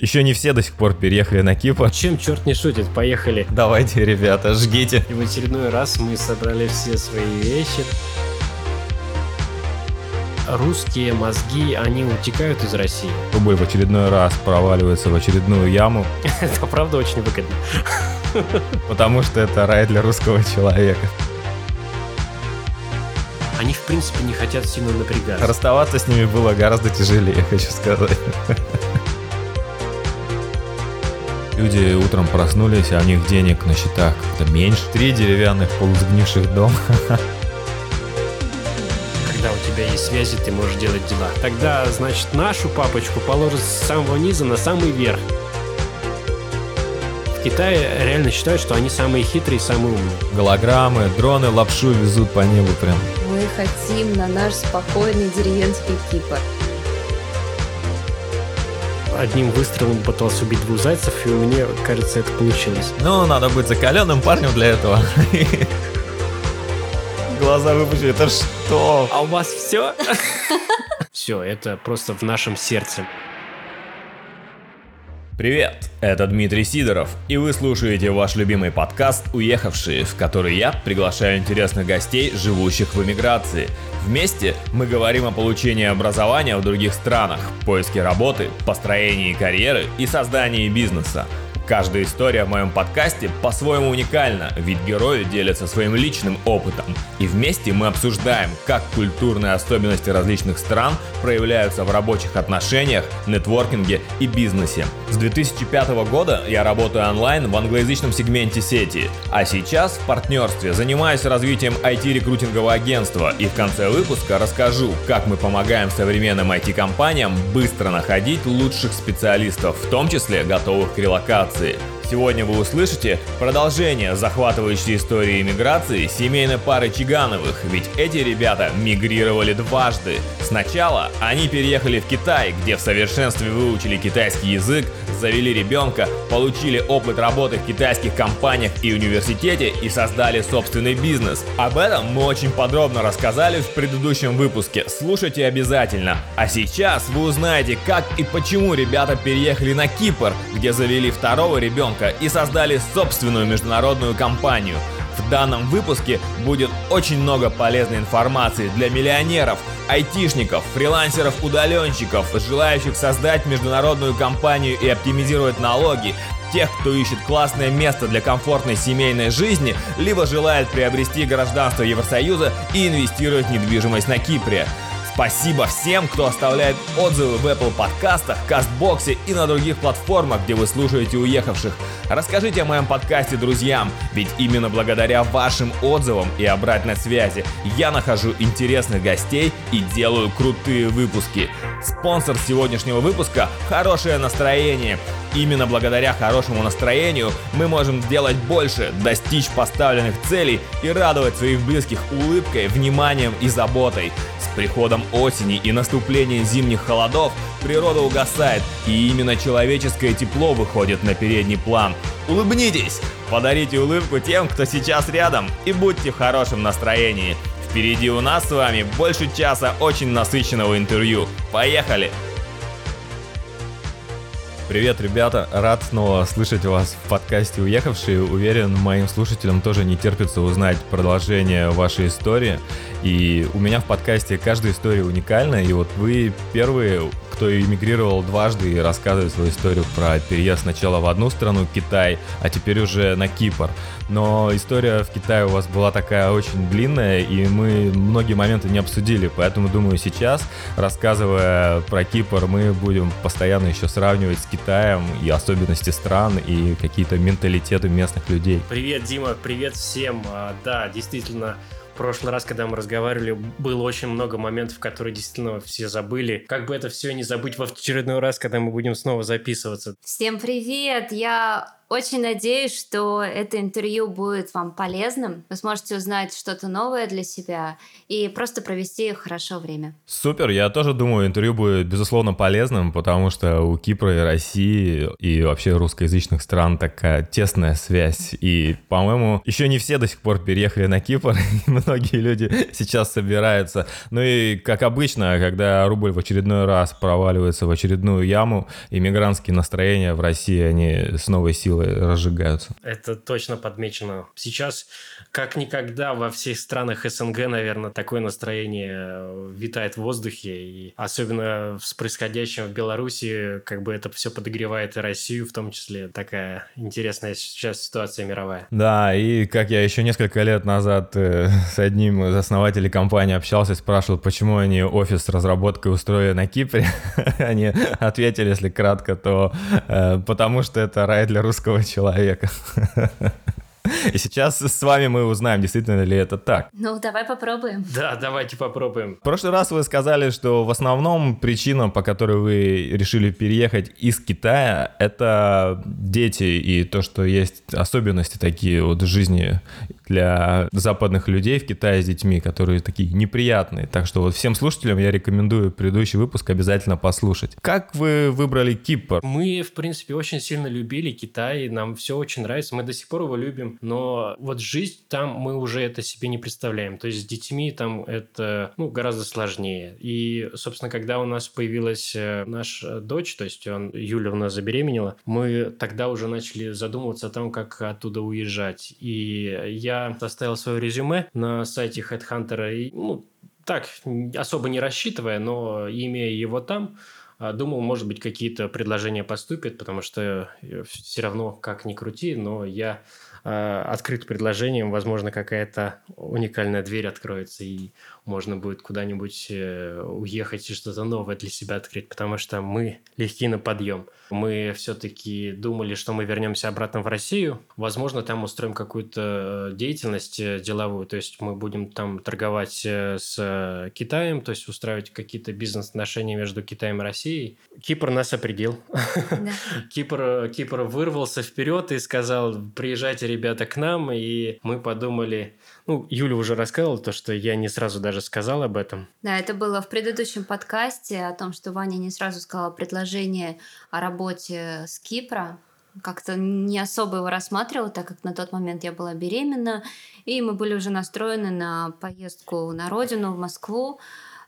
Еще не все до сих пор переехали на Кипр. Чем черт не шутит, поехали. Давайте, ребята, жгите. И в очередной раз мы собрали все свои вещи. Русские мозги, они утекают из России. Рубль в очередной раз проваливается в очередную яму. Это правда очень выгодно. Потому что это рай для русского человека. Они, в принципе, не хотят сильно напрягаться. Расставаться с ними было гораздо тяжелее, хочу сказать. Люди утром проснулись, а у них денег на счетах как-то меньше. Три деревянных полусгнивших дома. Когда у тебя есть связи, ты можешь делать дела. Тогда, значит, нашу папочку положат с самого низа на самый верх. В Китае реально считают, что они самые хитрые и самые умные. Голограммы, дроны лапшу везут по небу прям. Мы хотим на наш спокойный деревенский Кипр одним выстрелом пытался убить двух зайцев, и мне кажется, это получилось. Ну, надо быть закаленным парнем для этого. Глаза выпущу, это что? А у вас все? Все, это просто в нашем сердце. Привет, это Дмитрий Сидоров, и вы слушаете ваш любимый подкаст «Уехавшие», в который я приглашаю интересных гостей, живущих в эмиграции. Вместе мы говорим о получении образования в других странах, поиске работы, построении карьеры и создании бизнеса. Каждая история в моем подкасте по-своему уникальна, ведь герои делятся своим личным опытом. И вместе мы обсуждаем, как культурные особенности различных стран проявляются в рабочих отношениях, нетворкинге и бизнесе. С 2005 года я работаю онлайн в англоязычном сегменте сети, а сейчас в партнерстве занимаюсь развитием IT-рекрутингового агентства и в конце выпуска расскажу, как мы помогаем современным IT-компаниям быстро находить лучших специалистов, в том числе готовых к релокации. Сегодня вы услышите продолжение захватывающей истории иммиграции семейной пары Чигановых, ведь эти ребята мигрировали дважды. Сначала они переехали в Китай, где в совершенстве выучили китайский язык, завели ребенка, получили опыт работы в китайских компаниях и университете и создали собственный бизнес. Об этом мы очень подробно рассказали в предыдущем выпуске, слушайте обязательно. А сейчас вы узнаете, как и почему ребята переехали на Кипр, где завели второго ребенка и создали собственную международную компанию. В данном выпуске будет очень много полезной информации для миллионеров, айтишников, фрилансеров-удаленщиков, желающих создать международную компанию и оптимизировать налоги, тех, кто ищет классное место для комфортной семейной жизни, либо желает приобрести гражданство Евросоюза и инвестировать в недвижимость на Кипре. Спасибо всем, кто оставляет отзывы в Apple подкастах, Кастбоксе и на других платформах, где вы слушаете уехавших. Расскажите о моем подкасте друзьям, ведь именно благодаря вашим отзывам и обратной связи я нахожу интересных гостей и делаю крутые выпуски. Спонсор сегодняшнего выпуска – хорошее настроение. Именно благодаря хорошему настроению мы можем сделать больше, достичь поставленных целей и радовать своих близких улыбкой, вниманием и заботой. С приходом осени и наступлением зимних холодов природа угасает, и именно человеческое тепло выходит на передний план. Улыбнитесь! Подарите улыбку тем, кто сейчас рядом, и будьте в хорошем настроении. Впереди у нас с вами больше часа очень насыщенного интервью. Поехали! Привет, ребята! Рад снова слышать вас в подкасте «Уехавшие». Уверен, моим слушателям тоже не терпится узнать продолжение вашей истории. И у меня в подкасте каждая история уникальна, и вот вы первые, кто эмигрировал дважды и рассказывает свою историю про переезд сначала в одну страну, Китай, а теперь уже на Кипр. Но история в Китае у вас была такая очень длинная, и мы многие моменты не обсудили, поэтому думаю сейчас, рассказывая про Кипр, мы будем постоянно еще сравнивать с Китаем и особенности стран и какие-то менталитеты местных людей. Привет, Дима, привет всем. А, да, действительно, прошлый раз, когда мы разговаривали, было очень много моментов, которые действительно все забыли. Как бы это все не забыть в очередной раз, когда мы будем снова записываться. Всем привет! Я Очень надеюсь, что это интервью будет вам полезным. Вы сможете узнать что-то новое для себя и просто провести хорошо время. Супер, я тоже думаю, интервью будет безусловно полезным, потому что у Кипра и России и вообще русскоязычных стран такая тесная связь. И, по-моему, еще не все до сих пор переехали на Кипр, и многие люди сейчас собираются. Ну и, как обычно, когда рубль в очередной раз проваливается в очередную яму, иммигрантские настроения в России, они с новой силой силой разжигаются. Это точно подмечено. Сейчас, как никогда, во всех странах СНГ, наверное, такое настроение э, витает в воздухе. И особенно с происходящим в Беларуси, как бы это все подогревает и Россию, в том числе. Такая интересная сейчас ситуация мировая. Да, и как я еще несколько лет назад э, с одним из основателей компании общался, спрашивал, почему они офис с разработкой устроили на Кипре. они ответили, если кратко, то э, потому что это рай для русского русского человека. И сейчас с вами мы узнаем, действительно ли это так. Ну, давай попробуем. Да, давайте попробуем. В прошлый раз вы сказали, что в основном причина, по которой вы решили переехать из Китая, это дети и то, что есть особенности такие вот в жизни для западных людей в Китае с детьми, которые такие неприятные. Так что вот всем слушателям я рекомендую предыдущий выпуск обязательно послушать. Как вы выбрали Кипр? Мы, в принципе, очень сильно любили Китай, нам все очень нравится, мы до сих пор его любим, но вот жизнь там мы уже это себе не представляем. То есть с детьми там это ну, гораздо сложнее. И, собственно, когда у нас появилась э, наша дочь, то есть он, Юля у нас забеременела, мы тогда уже начали задумываться о том, как оттуда уезжать. И я составил свое резюме на сайте Headhunter и, ну, так, особо не рассчитывая, но имея его там, а, думал, может быть, какие-то предложения поступят, потому что э, все равно, как ни крути, но я открыт предложением, возможно, какая-то уникальная дверь откроется, и можно будет куда-нибудь э, уехать и что-то новое для себя открыть, потому что мы легки на подъем. Мы все-таки думали, что мы вернемся обратно в Россию. Возможно, там устроим какую-то э, деятельность э, деловую, то есть мы будем там торговать с Китаем, то есть устраивать какие-то бизнес-отношения между Китаем и Россией. Кипр нас определил. Кипр, Кипр вырвался вперед и сказал, приезжайте, ребята, к нам, и мы подумали, ну, Юля уже рассказывала то, что я не сразу даже сказал об этом. Да, это было в предыдущем подкасте о том, что Ваня не сразу сказала предложение о работе с Кипра. Как-то не особо его рассматривала, так как на тот момент я была беременна, и мы были уже настроены на поездку на родину, в Москву.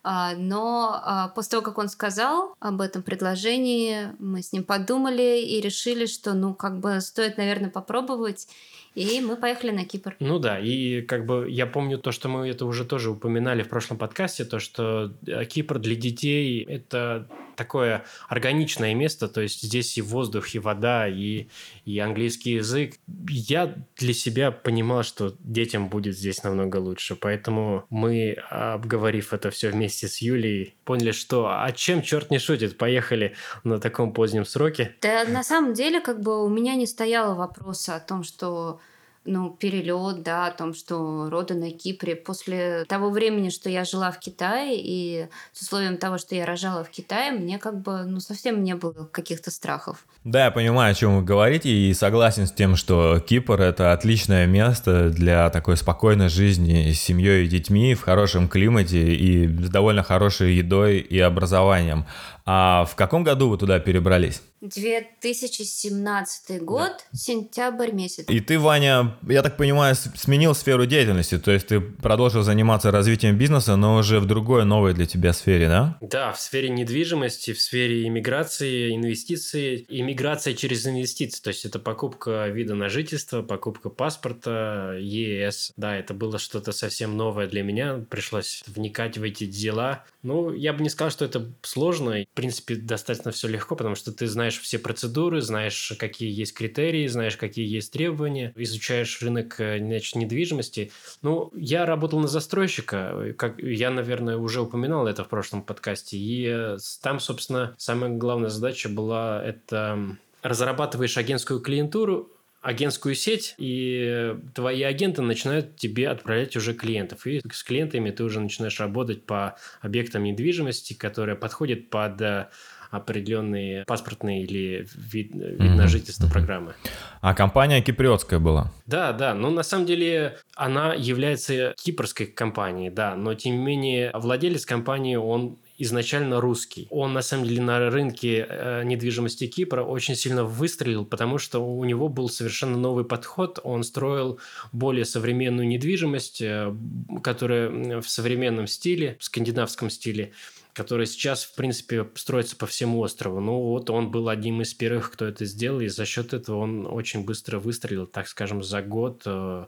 А, но а, после того, как он сказал об этом предложении, мы с ним подумали и решили, что, ну, как бы стоит, наверное, попробовать. И мы поехали на Кипр. Ну да, и как бы я помню то, что мы это уже тоже упоминали в прошлом подкасте, то, что э, Кипр для детей – это такое органичное место, то есть здесь и воздух, и вода, и, и английский язык. Я для себя понимал, что детям будет здесь намного лучше, поэтому мы, обговорив это все вместе с Юлей, поняли, что а чем черт не шутит, поехали на таком позднем сроке. Да, на самом деле, как бы у меня не стояло вопроса о том, что ну, перелет, да, о том, что роды на Кипре. После того времени, что я жила в Китае, и с условием того, что я рожала в Китае, мне как бы, ну, совсем не было каких-то страхов. Да, я понимаю, о чем вы говорите, и согласен с тем, что Кипр — это отличное место для такой спокойной жизни с семьей и детьми в хорошем климате и с довольно хорошей едой и образованием. А в каком году вы туда перебрались? 2017 год, да. сентябрь месяц. И ты, Ваня, я так понимаю, сменил сферу деятельности, то есть ты продолжил заниматься развитием бизнеса, но уже в другой, новой для тебя сфере, да? Да, в сфере недвижимости, в сфере иммиграции, инвестиций, иммиграция через инвестиции, то есть это покупка вида на жительство, покупка паспорта, ЕС. Да, это было что-то совсем новое для меня, пришлось вникать в эти дела. Ну, я бы не сказал, что это сложно, в принципе, достаточно все легко, потому что ты знаешь все процедуры, знаешь, какие есть критерии, знаешь, какие есть требования, изучаешь рынок э, значит, недвижимости. Ну, я работал на застройщика, как я, наверное, уже упоминал это в прошлом подкасте, и э, там, собственно, самая главная задача была это разрабатываешь агентскую клиентуру, агентскую сеть, и твои агенты начинают тебе отправлять уже клиентов. И с клиентами ты уже начинаешь работать по объектам недвижимости, которые подходят под э, определенные паспортные или вид, вид на жительство программы. А компания киприотская была? Да, да. Ну, на самом деле, она является кипрской компанией, да. Но, тем не менее, владелец компании, он изначально русский. Он, на самом деле, на рынке э, недвижимости Кипра очень сильно выстрелил, потому что у него был совершенно новый подход. Он строил более современную недвижимость, э, которая в современном стиле, в скандинавском стиле, которая сейчас, в принципе, строится по всему острову. Ну вот он был одним из первых, кто это сделал, и за счет этого он очень быстро выстрелил, так скажем, за год э,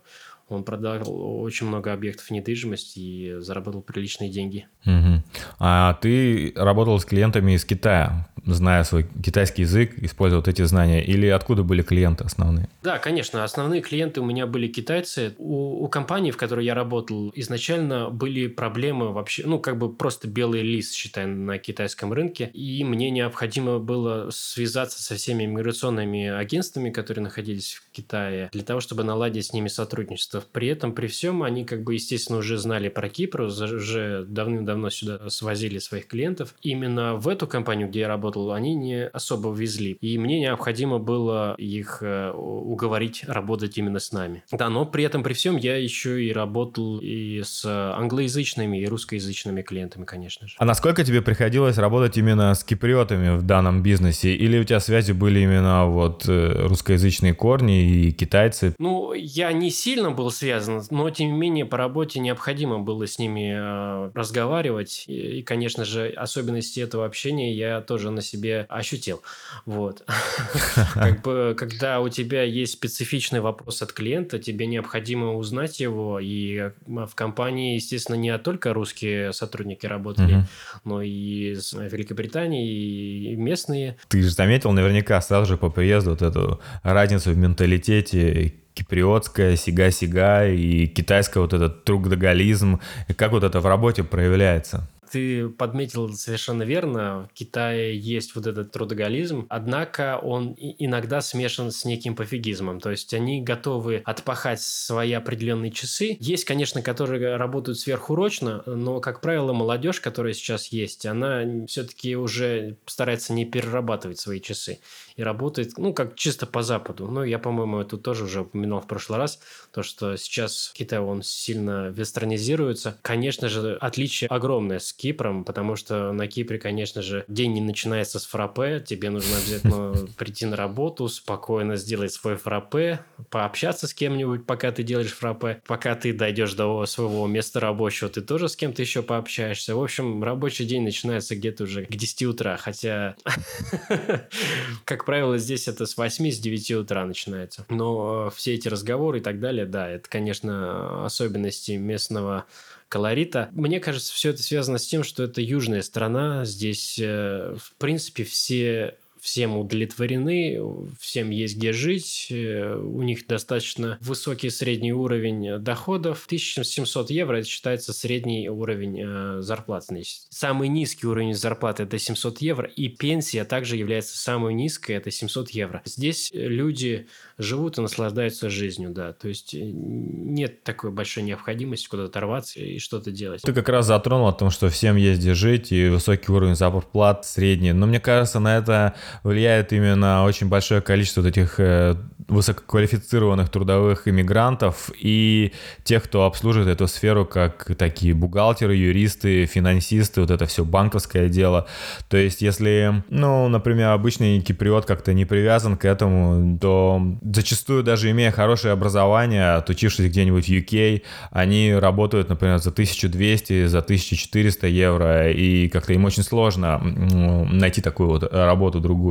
он продал очень много объектов недвижимости и заработал приличные деньги. Угу. А ты работал с клиентами из Китая, зная свой китайский язык, используя вот эти знания, или откуда были клиенты основные? Да, конечно, основные клиенты у меня были китайцы. У, у компании, в которой я работал, изначально были проблемы вообще, ну, как бы просто белый лист, считай, на китайском рынке, и мне необходимо было связаться со всеми миграционными агентствами, которые находились в Китае, для того, чтобы наладить с ними сотрудничество. При этом, при всем, они, как бы, естественно, уже знали про Кипр, уже давным-давно сюда свозили своих клиентов. Именно в эту компанию, где я работал, они не особо везли. И мне необходимо было их э, уговорить работать именно с нами. Да, но при этом, при всем, я еще и работал и с англоязычными, и русскоязычными клиентами, конечно же. А насколько тебе приходилось работать именно с киприотами в данном бизнесе? Или у тебя связи были именно вот э, русскоязычные корни и китайцы? Ну, я не сильно был связано, но тем не менее по работе необходимо было с ними э, разговаривать. И, и, конечно же, особенности этого общения я тоже на себе ощутил. Вот. Как бы, когда у тебя есть специфичный вопрос от клиента, тебе необходимо узнать его. И в компании, естественно, не только русские сотрудники работали, но и из Великобритании, и местные. Ты же заметил наверняка сразу же по приезду вот эту разницу в менталитете киприотская сига-сига и китайская вот этот трудоголизм, как вот это в работе проявляется? Ты подметил совершенно верно, в Китае есть вот этот трудоголизм, однако он иногда смешан с неким пофигизмом, то есть они готовы отпахать свои определенные часы. Есть, конечно, которые работают сверхурочно, но, как правило, молодежь, которая сейчас есть, она все-таки уже старается не перерабатывать свои часы и работает, ну, как чисто по Западу. Ну, я, по-моему, это тоже уже упоминал в прошлый раз, то, что сейчас Китай, он сильно вестернизируется. Конечно же, отличие огромное с Кипром, потому что на Кипре, конечно же, день не начинается с фраппе, тебе нужно обязательно прийти на работу, спокойно сделать свой фраппе, пообщаться с кем-нибудь, пока ты делаешь фраппе, пока ты дойдешь до своего места рабочего, ты тоже с кем-то еще пообщаешься. В общем, рабочий день начинается где-то уже к 10 утра, хотя, как как правило, здесь это с 8, с 9 утра начинается. Но э, все эти разговоры и так далее, да, это, конечно, особенности местного колорита. Мне кажется, все это связано с тем, что это южная страна. Здесь, э, в принципе, все всем удовлетворены, всем есть где жить, э, у них достаточно высокий средний уровень доходов. 1700 евро это считается средний уровень э, зарплаты. Самый низкий уровень зарплаты это 700 евро, и пенсия также является самой низкой, это 700 евро. Здесь люди живут и наслаждаются жизнью, да, то есть э, нет такой большой необходимости куда-то оторваться и что-то делать. Ты как раз затронул о том, что всем есть где жить и высокий уровень зарплат средний, но мне кажется, на это влияет именно очень большое количество вот этих э, высококвалифицированных трудовых иммигрантов и тех, кто обслуживает эту сферу, как такие бухгалтеры, юристы, финансисты, вот это все банковское дело. То есть, если, ну, например, обычный киприот как-то не привязан к этому, то зачастую даже имея хорошее образование, отучившись где-нибудь в UK, они работают, например, за 1200, за 1400 евро, и как-то им очень сложно найти такую вот работу другую.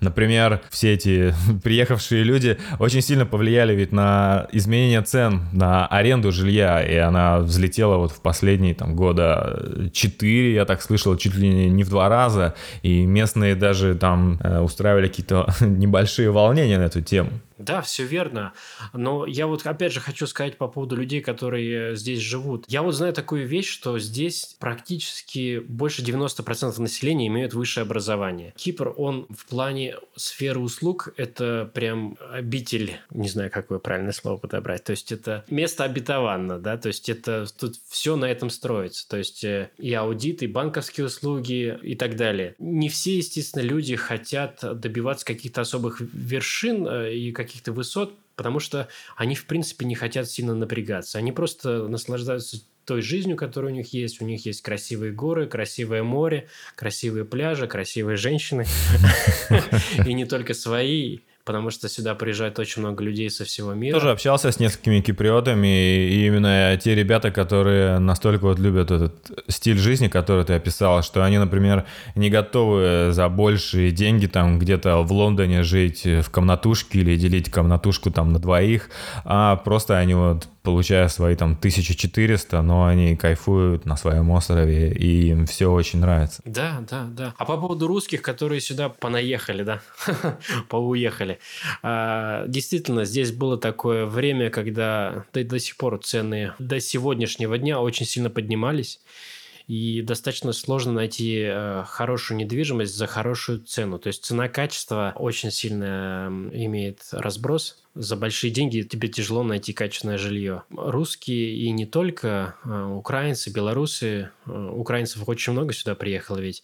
Например, все эти приехавшие люди очень сильно повлияли ведь на изменение цен на аренду жилья, и она взлетела вот в последние там года 4, я так слышал, чуть ли не в два раза, и местные даже там э, устраивали какие-то небольшие волнения на эту тему. Да, все верно. Но я вот опять же хочу сказать по поводу людей, которые здесь живут. Я вот знаю такую вещь, что здесь практически больше 90% населения имеют высшее образование. Кипр, он в плане сферы услуг, это прям обитель, не знаю, какое правильное слово подобрать. То есть это место обетованно, да, то есть это тут все на этом строится. То есть э, и аудит, и банковские услуги и так далее. Не все, естественно, люди хотят добиваться каких-то особых вершин э, и каких-то высот, потому что они, в принципе, не хотят сильно напрягаться. Они просто наслаждаются той жизнью, которая у них есть. У них есть красивые горы, красивое море, красивые пляжи, красивые женщины. И не только свои, потому что сюда приезжает очень много людей со всего мира. Тоже общался с несколькими киприотами, и именно те ребята, которые настолько вот любят этот стиль жизни, который ты описал, что они, например, не готовы за большие деньги там где-то в Лондоне жить в комнатушке или делить комнатушку там на двоих, а просто они вот получая свои там 1400, но они кайфуют на своем острове, и им все очень нравится. Да, да, да. А по поводу русских, которые сюда понаехали, да, поуехали. А, действительно, здесь было такое время, когда да, до сих пор цены до сегодняшнего дня очень сильно поднимались и достаточно сложно найти э, хорошую недвижимость за хорошую цену. То есть цена-качество очень сильно имеет разброс. За большие деньги тебе тяжело найти качественное жилье. Русские и не только, э, украинцы, белорусы, э, украинцев очень много сюда приехало ведь,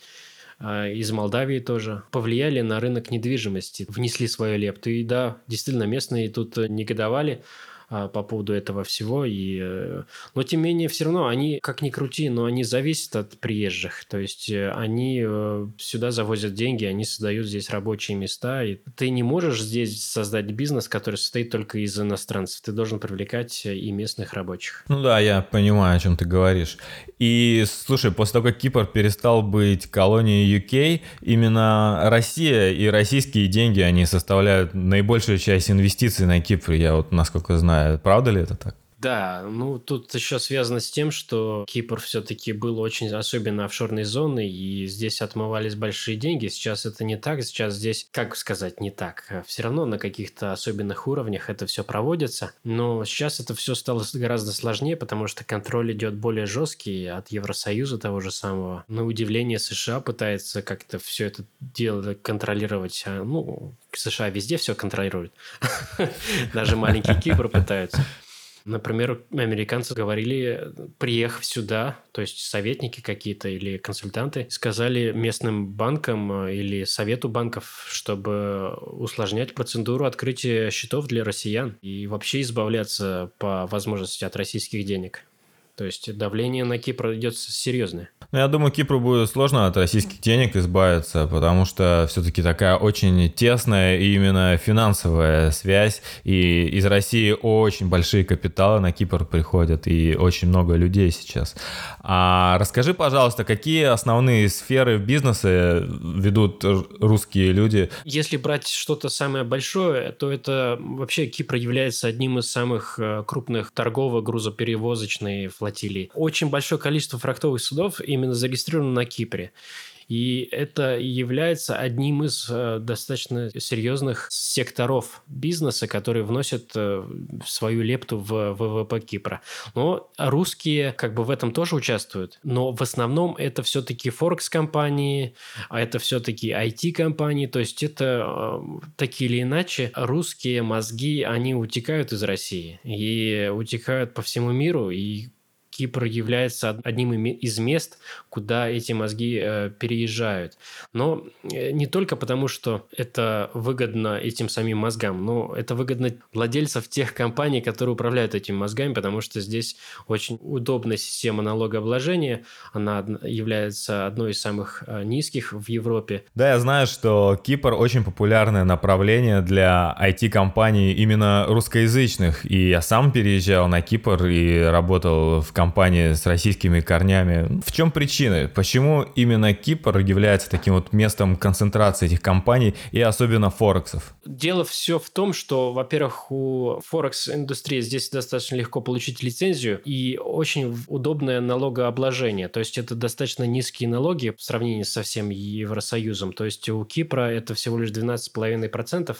из Молдавии тоже, повлияли на рынок недвижимости, внесли свою лепту. И да, действительно, местные тут негодовали, а, по поводу этого всего. И, э, но тем не менее, все равно они, как ни крути, но они зависят от приезжих. То есть э, они э, сюда завозят деньги, они создают здесь рабочие места. И ты не можешь здесь создать бизнес, который состоит только из иностранцев. Ты должен привлекать и местных рабочих. Ну да, я понимаю, о чем ты говоришь. И слушай, после того, как Кипр перестал быть колонией UK, именно Россия и российские деньги, они составляют наибольшую часть инвестиций на Кипр, я вот насколько знаю правда ли это так? Да, ну тут еще связано с тем, что Кипр все-таки был очень особенно офшорной зоной, и здесь отмывались большие деньги. Сейчас это не так, сейчас здесь, как сказать, не так. Все равно на каких-то особенных уровнях это все проводится, но сейчас это все стало гораздо сложнее, потому что контроль идет более жесткий от Евросоюза того же самого. На удивление США пытается как-то все это дело контролировать. А, ну, США везде все контролируют. Даже маленький Кипр пытаются. Например, американцы говорили, приехав сюда, то есть советники какие-то или консультанты, сказали местным банкам э, или совету банков, чтобы усложнять процедуру открытия счетов для россиян и вообще избавляться по возможности от российских денег. То есть давление на Кипр идет серьезное. Ну, я думаю, Кипру будет сложно от российских денег избавиться, потому что все-таки такая очень тесная именно финансовая связь. И из России очень большие капиталы на Кипр приходят, и очень много людей сейчас. А расскажи, пожалуйста, какие основные сферы бизнеса ведут русские люди? Если брать что-то самое большое, то это вообще Кипр является одним из самых э, крупных торгово-грузоперевозочной флотилий. Очень большое количество фрахтовых судов и именно зарегистрировано на Кипре. И это является одним из э, достаточно серьезных секторов бизнеса, которые вносят э, свою лепту в ВВП Кипра. Но русские как бы в этом тоже участвуют. Но в основном это все-таки Форекс-компании, а это все-таки IT-компании. То есть это э, так или иначе русские мозги, они утекают из России и утекают по всему миру. И Кипр является одним из мест, куда эти мозги э, переезжают. Но э, не только потому, что это выгодно этим самим мозгам, но это выгодно владельцев тех компаний, которые управляют этими мозгами, потому что здесь очень удобная система налогообложения. Она является одной из самых э, низких в Европе. Да, я знаю, что Кипр очень популярное направление для IT-компаний именно русскоязычных. И я сам переезжал на Кипр и работал в компании с российскими корнями. В чем причины? Почему именно Кипр является таким вот местом концентрации этих компаний и особенно Форексов? Дело все в том, что, во-первых, у Форекс-индустрии здесь достаточно легко получить лицензию и очень удобное налогообложение. То есть это достаточно низкие налоги в сравнении со всем Евросоюзом. То есть у Кипра это всего лишь 12,5%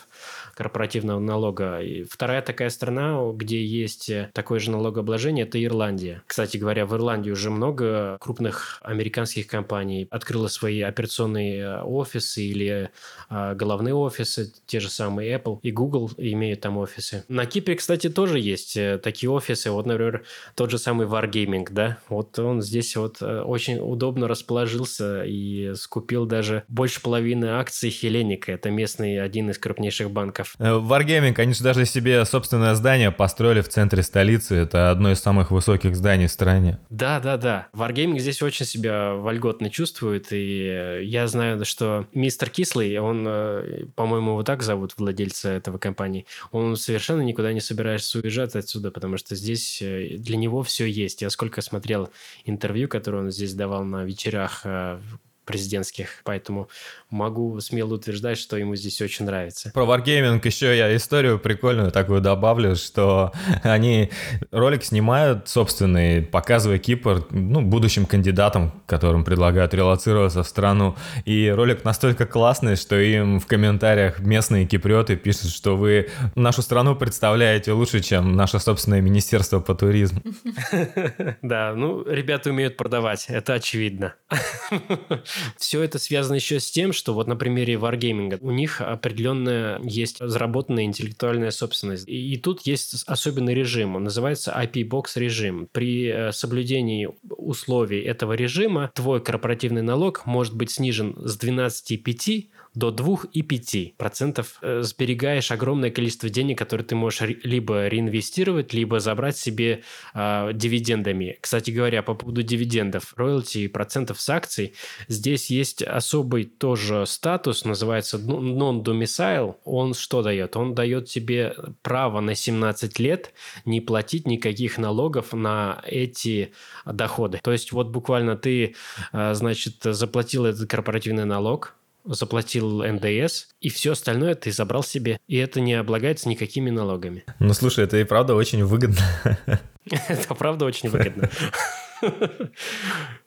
корпоративного налога. И вторая такая страна, где есть такое же налогообложение, это Ирландия. Кстати говоря, в Ирландии уже много крупных американских компаний открыло свои операционные офисы или а, головные офисы, те же самые Apple и Google имеют там офисы. На Кипре, кстати, тоже есть э, такие офисы. Вот, например, тот же самый Wargaming, да, вот он здесь вот э, очень удобно расположился и скупил даже больше половины акций Хеленика. Это местный один из крупнейших банков. Э, Wargaming, они же даже себе собственное здание построили в центре столицы. Это одно из самых высоких зданий стране. Да, да, да. Wargaming здесь очень себя вольготно чувствует. И я знаю, что мистер Кислый, он, э, по-моему, вот так зовут владельца этого компании, он совершенно никуда не собирается уезжать отсюда, потому что здесь э, для него все есть. Я сколько смотрел интервью, которые он здесь давал на вечерах президентских, поэтому могу смело утверждать, что ему здесь очень нравится. Про Wargaming еще я историю прикольную такую добавлю, что они ролик снимают собственный, показывая Кипр, ну, будущим кандидатам, которым предлагают релацироваться в страну. И ролик настолько классный, что им в комментариях местные киприоты пишут, что вы нашу страну представляете лучше, чем наше собственное министерство по туризму. Да, ну, ребята умеют продавать, это очевидно. Все это связано еще с тем, что вот на примере Wargaming у них определенная есть заработанная интеллектуальная собственность. И, и тут есть особенный режим, он называется IP-Box режим. При э, соблюдении условий этого режима твой корпоративный налог может быть снижен с 12,5 до 2,5% э, сберегаешь огромное количество денег, которые ты можешь либо реинвестировать, либо забрать себе э, дивидендами. Кстати говоря, по поводу дивидендов, роялти и процентов с акций, здесь есть особый тоже статус, называется non-domicile. Он что дает? Он дает тебе право на 17 лет не платить никаких налогов на эти доходы. То есть вот буквально ты, э, значит, заплатил этот корпоративный налог, заплатил НДС, и все остальное ты забрал себе. И это не облагается никакими налогами. Ну, слушай, это и правда очень выгодно. Это правда очень выгодно.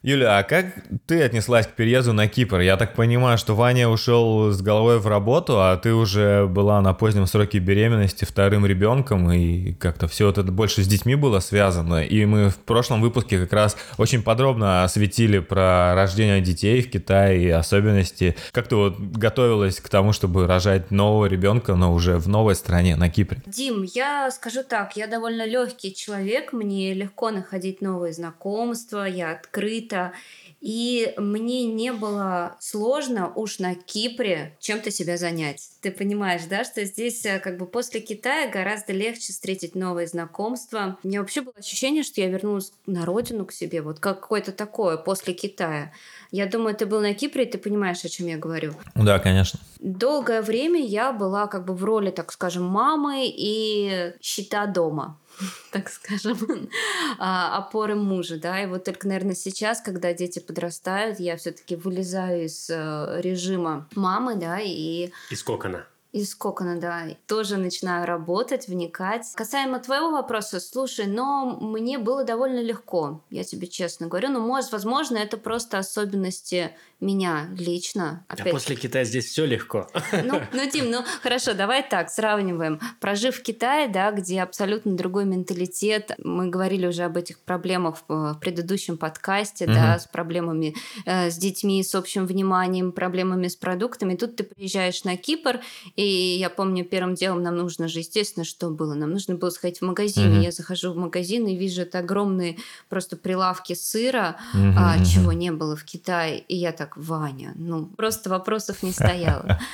Юля, а как ты отнеслась к переезду на Кипр? Я так понимаю, что Ваня ушел с головой в работу, а ты уже была на позднем сроке беременности вторым ребенком, и как-то все это больше с детьми было связано. И мы в прошлом выпуске как раз очень подробно осветили про рождение детей в Китае и особенности. Как ты вот готовилась к тому, чтобы рожать нового ребенка, но уже в новой стране, на Кипре? Дим, я скажу так, я довольно легкий человек, мне легко находить новые знакомые, знакомства, я открыта. И мне не было сложно уж на Кипре чем-то себя занять. Ты понимаешь, да, что здесь э, как бы после Китая гораздо легче встретить новые знакомства. У меня вообще было ощущение, что я вернулась на родину к себе, вот какое-то такое после Китая. Я думаю, ты был на Кипре, и ты понимаешь, о чем я говорю. Да, конечно. Долгое время я была как бы в роли, так скажем, мамы и щита дома. так скажем, а, опоры мужа, да, и вот только, наверное, сейчас, когда дети подрастают, я все-таки вылезаю из э, режима мамы, да, и... Из кокона из кокона, да, тоже начинаю работать, вникать. Касаемо твоего вопроса, слушай, но мне было довольно легко, я тебе честно говорю. Ну, может, возможно, это просто особенности меня лично. Опять. А после Китая здесь все легко. Ну, ну, Дим, ну хорошо, давай так, сравниваем. Прожив в Китае, да, где абсолютно другой менталитет, мы говорили уже об этих проблемах в предыдущем подкасте, угу. да, с проблемами э, с детьми, с общим вниманием, проблемами с продуктами. Тут ты приезжаешь на Кипр, и я помню, первым делом нам нужно же, естественно, что было? Нам нужно было сходить в магазин. Угу. Я захожу в магазин и вижу это огромные просто прилавки сыра, угу, а, чего не было в Китае. И я так, Ваня. Ну, просто вопросов не стояло.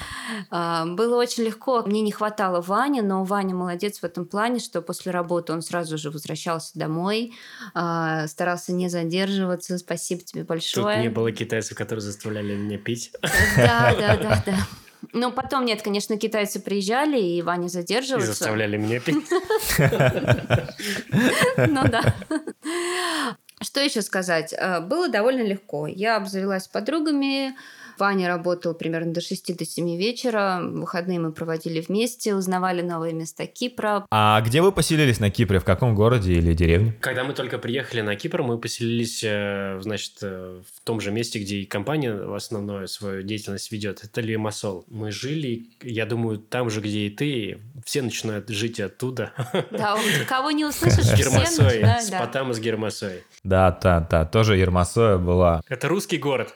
А, было очень легко. Мне не хватало Вани, но Ваня молодец в этом плане, что после работы он сразу же возвращался домой, а, старался не задерживаться. Спасибо тебе большое. Тут не было китайцев, которые заставляли меня пить. Да, да, да, да. Ну, потом, нет, конечно, китайцы приезжали, и Ваня задерживался. И заставляли меня пить. Ну да. Что еще сказать? Э, было довольно легко. Я обзавелась подругами, Ваня работал примерно до 6 до 7 вечера. Выходные мы проводили вместе, узнавали новые места Кипра. А где вы поселились на Кипре? В каком городе или деревне? Когда мы только приехали на Кипр, мы поселились, э, значит, э, в том же месте, где и компания в основную свою деятельность ведет. Это Лимассол. Мы жили, я думаю, там же, где и ты. Все начинают жить оттуда. Да, кого не услышишь, с Гермосой, с Потама с Гермосой. Да, да, да, тоже Ермосоя была. Это русский город.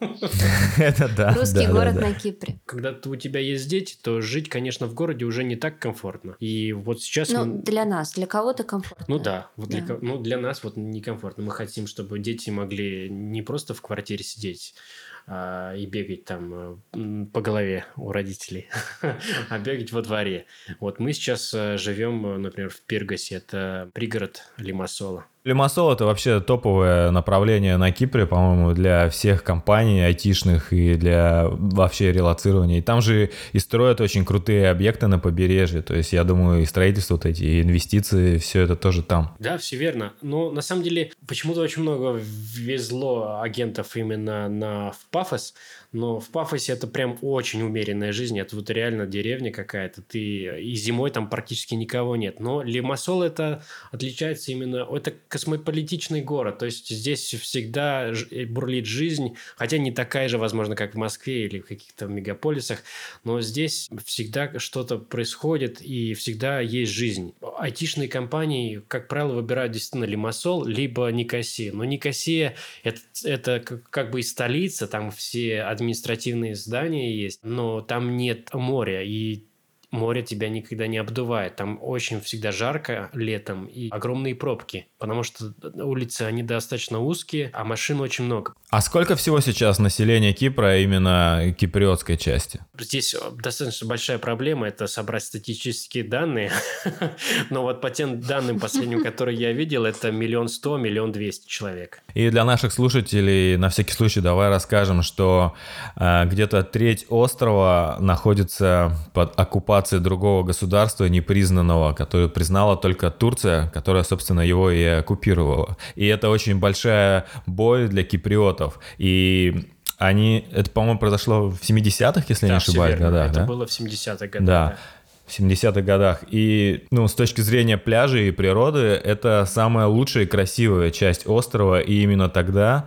Это да. Русский город на Кипре. Когда у тебя есть дети, то жить, конечно, в городе уже не так комфортно. И вот сейчас... Ну, для нас, для кого-то комфортно. Ну да, вот Для, ну, для нас вот некомфортно. Мы хотим, чтобы дети могли не просто в квартире сидеть, а, и бегать там э, по голове у родителей, а бегать во дворе. Вот мы сейчас э, живем, э, например, в Пиргасе, это пригород Лимассола. Лимассол это вообще топовое направление на Кипре, по-моему, для всех компаний айтишных и для вообще релацирования. И там же и строят очень крутые объекты на побережье. То есть, я думаю, и строительство вот эти, и инвестиции, все это тоже там. Да, все верно. Но на самом деле почему-то очень много везло агентов именно на в Пафос. Но в Пафосе это прям очень умеренная жизнь. Это вот реально деревня какая-то. Ты и зимой там практически никого нет. Но Лимассол это отличается именно... Это космополитичный город. То есть здесь всегда э, бурлит жизнь. Хотя не такая же, возможно, как в Москве или в каких-то мегаполисах. Но здесь всегда что-то происходит и всегда есть жизнь. Айтишные компании, как правило, выбирают действительно Лимассол, либо Никосия. Но Никосия это, это как бы и столица. Там все административные здания есть, но там нет моря, и море тебя никогда не обдувает. Там очень всегда жарко летом и огромные пробки, потому что улицы, они достаточно узкие, а машин очень много. А сколько всего сейчас населения Кипра именно киприотской части? Здесь достаточно большая проблема – это собрать статистические данные. Но вот по тем данным последним, которые я видел, это миллион сто, миллион двести человек. И для наших слушателей, на всякий случай, давай расскажем, что э, где-то треть острова находится под оккупацией другого государства, непризнанного, которое признала только Турция, которая, собственно, его и оккупировала. И это очень большая боль для киприотов. И они, это, по-моему, произошло в 70-х, если да, не ошибаюсь, верно. годах, это да? было в 70-х годах. Да. В 70-х годах. И, ну, с точки зрения пляжа и природы, это самая лучшая и красивая часть острова. И именно тогда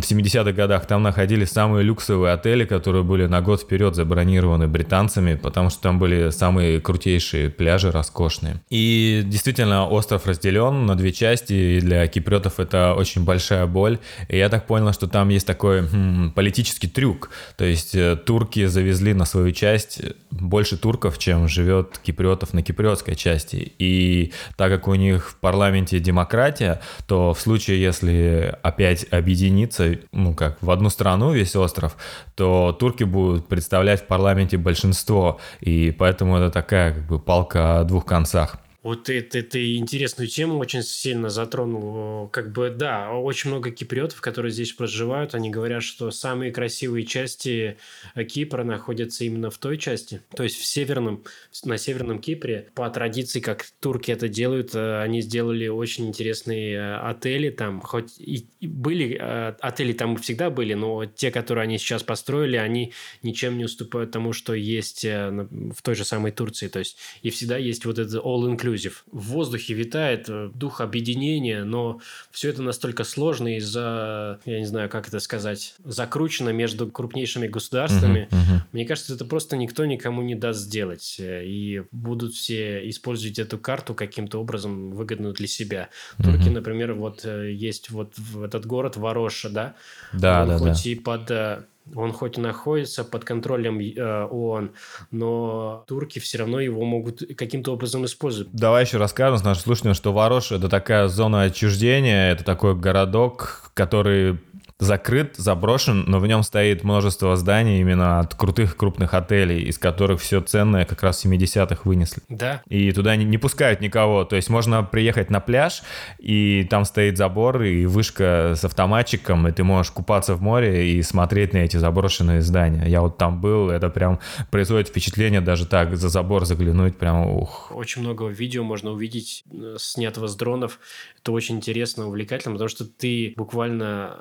в 70-х годах там находились самые люксовые отели, которые были на год вперед забронированы британцами, потому что там были самые крутейшие пляжи, роскошные. И действительно, остров разделен на две части, и для кипретов это очень большая боль. И я так понял, что там есть такой хм, политический трюк. То есть э, турки завезли на свою часть больше турков, чем живет кипретов на кипретской части. И так как у них в парламенте демократия, то в случае, если опять объединиться сдвинется, ну как, в одну страну весь остров, то турки будут представлять в парламенте большинство, и поэтому это такая как бы палка о двух концах. Вот ты, ты, интересную тему очень сильно затронул. Как бы, да, очень много киприотов, которые здесь проживают, они говорят, что самые красивые части Кипра находятся именно в той части, то есть в северном, на северном Кипре. По традиции, как турки это делают, э, они сделали очень интересные э, отели там, хоть и были, э, отели там всегда были, но те, которые они сейчас построили, они ничем не уступают тому, что есть в той же самой Турции, то есть и всегда есть вот это all-inclusive инклюзив. В воздухе витает э, дух объединения, но все это настолько сложно из-за, я не знаю, как это сказать, закручено между крупнейшими государствами. Uh-huh, uh-huh. Мне кажется, это просто никто никому не даст сделать. Э, и будут все использовать эту карту каким-то образом выгодную для себя. Uh-huh. Турки, например, вот э, есть вот в этот город Вороша, да? Да, Он да, хоть да. и под он хоть и находится под контролем э, ООН, но турки все равно его могут каким-то образом использовать. Давай еще расскажем нашим слушателям, что Ворош – это такая зона отчуждения, это такой городок, который закрыт, заброшен, но в нем стоит множество зданий именно от крутых крупных отелей, из которых все ценное как раз в 70-х вынесли. Да. И туда не, не пускают никого. То есть можно приехать на пляж, и там стоит забор и вышка с автоматчиком, и ты можешь купаться в море и смотреть на эти заброшенные здания. Я вот там был, это прям производит впечатление даже так, за забор заглянуть, прям ух. Очень много видео можно увидеть, э, снятого с дронов. Это очень интересно, увлекательно, потому что ты буквально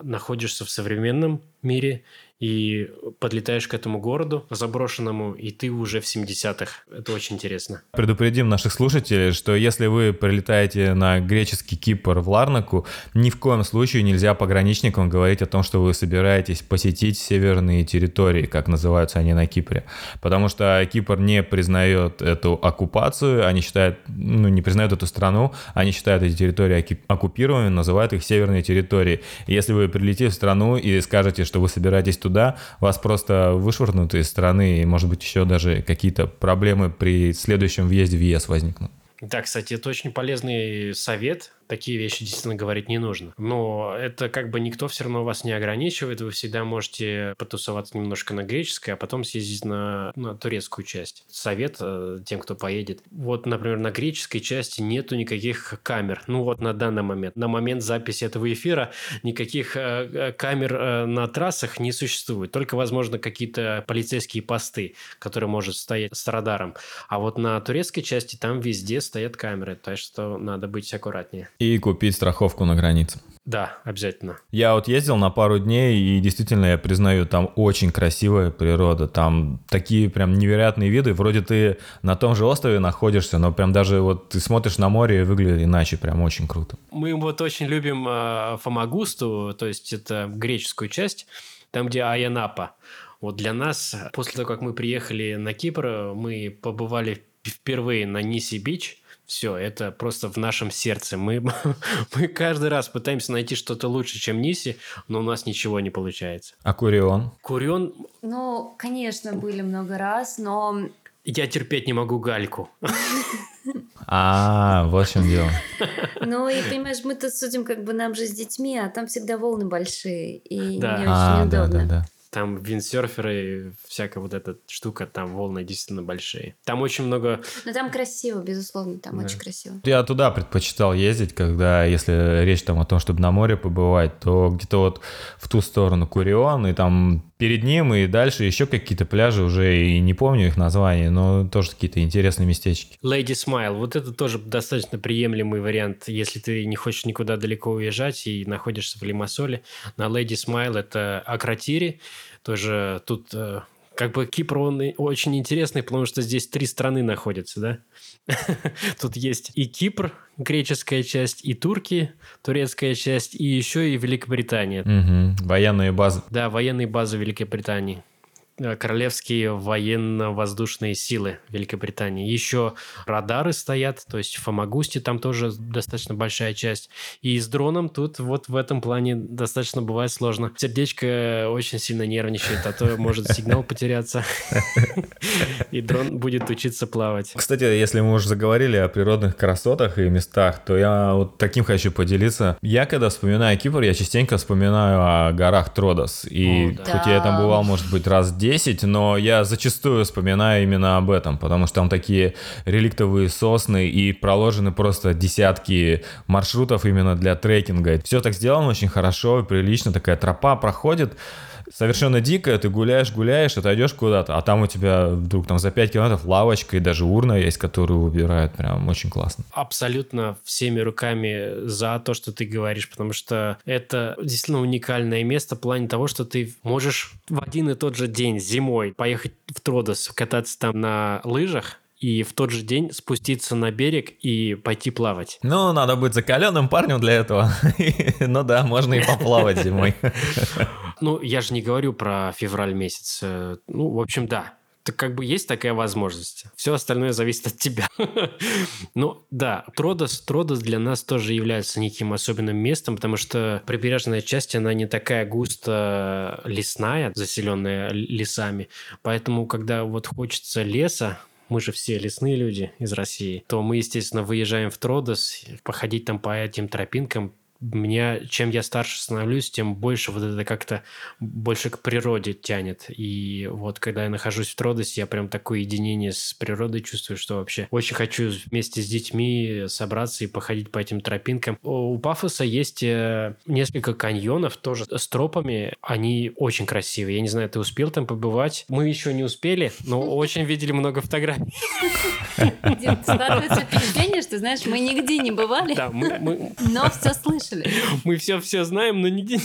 находишься в современном мире и подлетаешь к этому городу заброшенному, и ты уже в 70-х. Это очень интересно. Предупредим наших слушателей, что если вы прилетаете на греческий Кипр в Ларнаку, ни в коем случае нельзя пограничникам говорить о том, что вы собираетесь посетить северные территории, как называются они на Кипре. Потому что Кипр не признает эту оккупацию, они считают, ну, не признают эту страну, они считают эти территории оккупированными, называют их северные территории. Если вы прилетите в страну и скажете, что вы собираетесь туда, вас просто вышвырнут из страны, и, может быть, еще даже какие-то проблемы при следующем въезде в ЕС возникнут. Да, кстати, это очень полезный совет такие вещи действительно говорить не нужно. Но это как бы никто все равно вас не ограничивает, вы всегда можете потусоваться немножко на греческой, а потом съездить на, на турецкую часть. Совет э, тем, кто поедет. Вот, например, на греческой части нету никаких камер. Ну вот на данный момент. На момент записи этого эфира никаких э, э камер э, на трассах не существует. Только, возможно, какие-то полицейские посты, которые может стоять с радаром. А вот на турецкой части там везде стоят камеры, так что надо быть аккуратнее. И купить страховку на границе. Да, обязательно. Я вот ездил на пару дней, и действительно, я признаю, там очень красивая природа, там такие прям невероятные виды, вроде ты на том же острове находишься, но прям даже вот ты смотришь на море и выглядит иначе, прям очень круто. Мы вот очень любим э, Фомагусту, то есть это греческую часть, там, где Аянапа. Вот для нас, после того, как мы приехали на Кипр, мы побывали впервые на Ниси-Бич, все, это просто в нашем сердце. Мы, мы каждый раз пытаемся найти что-то лучше, чем Ниси, но у нас ничего не получается. А Курион? Курион... Ну, конечно, были много раз, но... Я терпеть не могу гальку. А, вот в чем дело. Ну, и понимаешь, мы тут судим, как бы нам же с детьми, а там всегда волны большие, и да. не очень а, удобно. Да, да, да там виндсерферы, всякая вот эта штука, там волны действительно большие. Там очень много... Ну, там красиво, безусловно, там да. очень красиво. Я туда предпочитал ездить, когда, если речь там о том, чтобы на море побывать, то где-то вот в ту сторону Курион, и там перед ним и дальше еще какие-то пляжи, уже и не помню их названия, но тоже какие-то интересные местечки. Lady Smile, вот это тоже достаточно приемлемый вариант, если ты не хочешь никуда далеко уезжать и находишься в Лимассоле. На Lady Smile это Акротири, тоже тут э, как бы Кипр, он очень интересный, потому что здесь три страны находятся, да? Тут есть и Кипр, греческая часть, и Турки, турецкая часть, и еще и Великобритания. Угу. Военные базы. Да, военные базы Великобритании. Э, королевские военно-воздушные силы Великобритании. Еще радары стоят, то есть в Фомагусте там тоже достаточно большая часть. И с дроном тут вот в этом плане достаточно бывает сложно. Сердечко очень сильно нервничает, а то может сигнал потеряться. И дрон будет учиться плавать. Кстати, если мы уже заговорили о природных красотах и местах, то я вот таким хочу поделиться. Я когда вспоминаю Кипр, я частенько вспоминаю о горах Тродос. И хоть я там бывал, может быть, раз 10, но я зачастую вспоминаю именно об этом, потому что там такие реликтовые сосны и проложены просто десятки маршрутов именно для трекинга. Все так сделано очень хорошо, прилично, такая тропа проходит, совершенно дикая, ты гуляешь, гуляешь, отойдешь куда-то, а там у тебя вдруг там за 5 километров лавочка и даже урна есть, которую убирают, прям очень классно. Абсолютно всеми руками за то, что ты говоришь, потому что это действительно уникальное место в плане того, что ты можешь в один и тот же день зимой поехать в Тродос, кататься там на лыжах, и в тот же день спуститься на берег и пойти плавать. Ну, надо быть закаленным парнем для этого. ну да, можно и поплавать зимой. ну, я же не говорю про февраль месяц. Э, ну, в общем, да, так как бы есть такая возможность. Все остальное зависит от тебя. ну, да, Тродос, Тродос для нас тоже является неким особенным местом, потому что прибрежная часть, она не такая густо лесная, заселенная лесами. Поэтому, когда вот хочется леса, мы же все лесные люди из России, то мы, естественно, выезжаем в Тродос, походить там по этим тропинкам, меня, чем я старше становлюсь, тем больше вот это как-то больше к природе тянет. И вот когда я нахожусь в Тродосе, я прям такое единение с природой чувствую, что вообще очень хочу вместе с детьми собраться и походить по этим тропинкам. У Пафоса есть э, несколько каньонов тоже с тропами. Они очень красивые. Я не знаю, ты успел там побывать? Мы еще не успели, но очень видели много фотографий. Складывается впечатление, что, знаешь, мы нигде не бывали, но все слышали. мы все-все знаем, но не...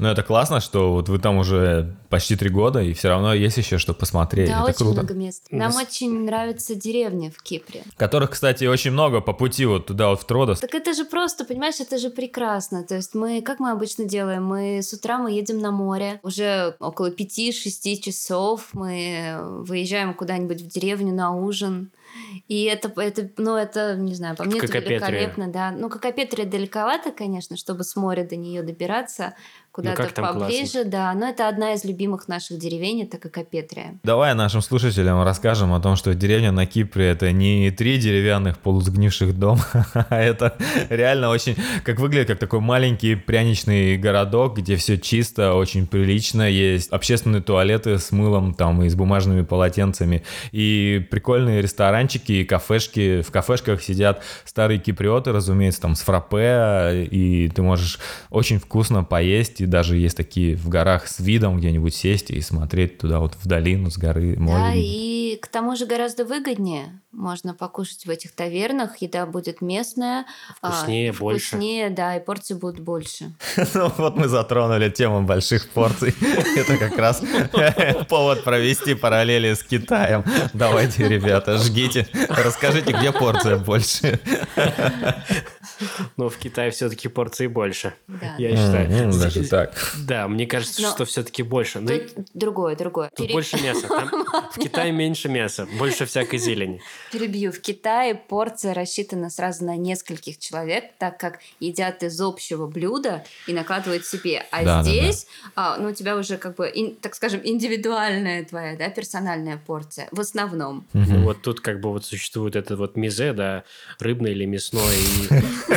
Ну, это классно, что вот вы там уже почти три года, и все равно есть еще что посмотреть. Да, это очень круто. много мест. Нам очень нравятся деревни в Кипре. Которых, кстати, очень много по пути вот туда вот в Тродос. Так это же просто, понимаешь, это же прекрасно. То есть мы, как мы обычно делаем, мы с утра мы едем на море, уже около 5-6 часов мы выезжаем куда-нибудь в деревню на ужин. И это, это, ну, это, не знаю, по мне это Кокопетрия. великолепно, да. Ну, Кокопетрия далековато, конечно, чтобы с моря до нее добираться куда-то Ну, как там поближе, да. Но это одна из любимых наших деревень, это Кокопетрия. Давай нашим слушателям расскажем о том, что деревня на Кипре это не три деревянных полусгнивших дома, а это реально очень, как выглядит, как такой маленький пряничный городок, где все чисто, очень прилично, есть общественные туалеты с мылом там и с бумажными полотенцами, и прикольные ресторанчики и кафешки. В кафешках сидят старые киприоты, разумеется, там с фраппе, и ты можешь очень вкусно поесть, и даже есть такие в горах с видом где-нибудь сесть и смотреть туда вот в долину с горы, море Да, видно. и к тому же гораздо выгоднее. Можно покушать в этих тавернах, еда будет местная. а, Вкуснее, больше. Вкуснее, да, и порции будут больше. Ну вот мы затронули тему больших порций. Это как раз повод провести параллели с Китаем. Давайте, ребята, жгите. Расскажите, где порция больше. Но в Китае все-таки порции больше. Да. Я считаю. М, Даже так. Да, мне кажется, Но- что все-таки больше. Ну, Тут другое, другое. Тут больше мяса. Там в Китае меньше мяса, больше всякой зелени. Перебью. В Китае порция рассчитана сразу на нескольких человек, так как едят из общего блюда и накладывают себе. А Да, да, здесь, а, ну, у тебя уже как бы, ин- так скажем, индивидуальная твоя, да, персональная порция. В основном. Ну, вот тут как бы вот существует это вот мизе, да, рыбное или мясное.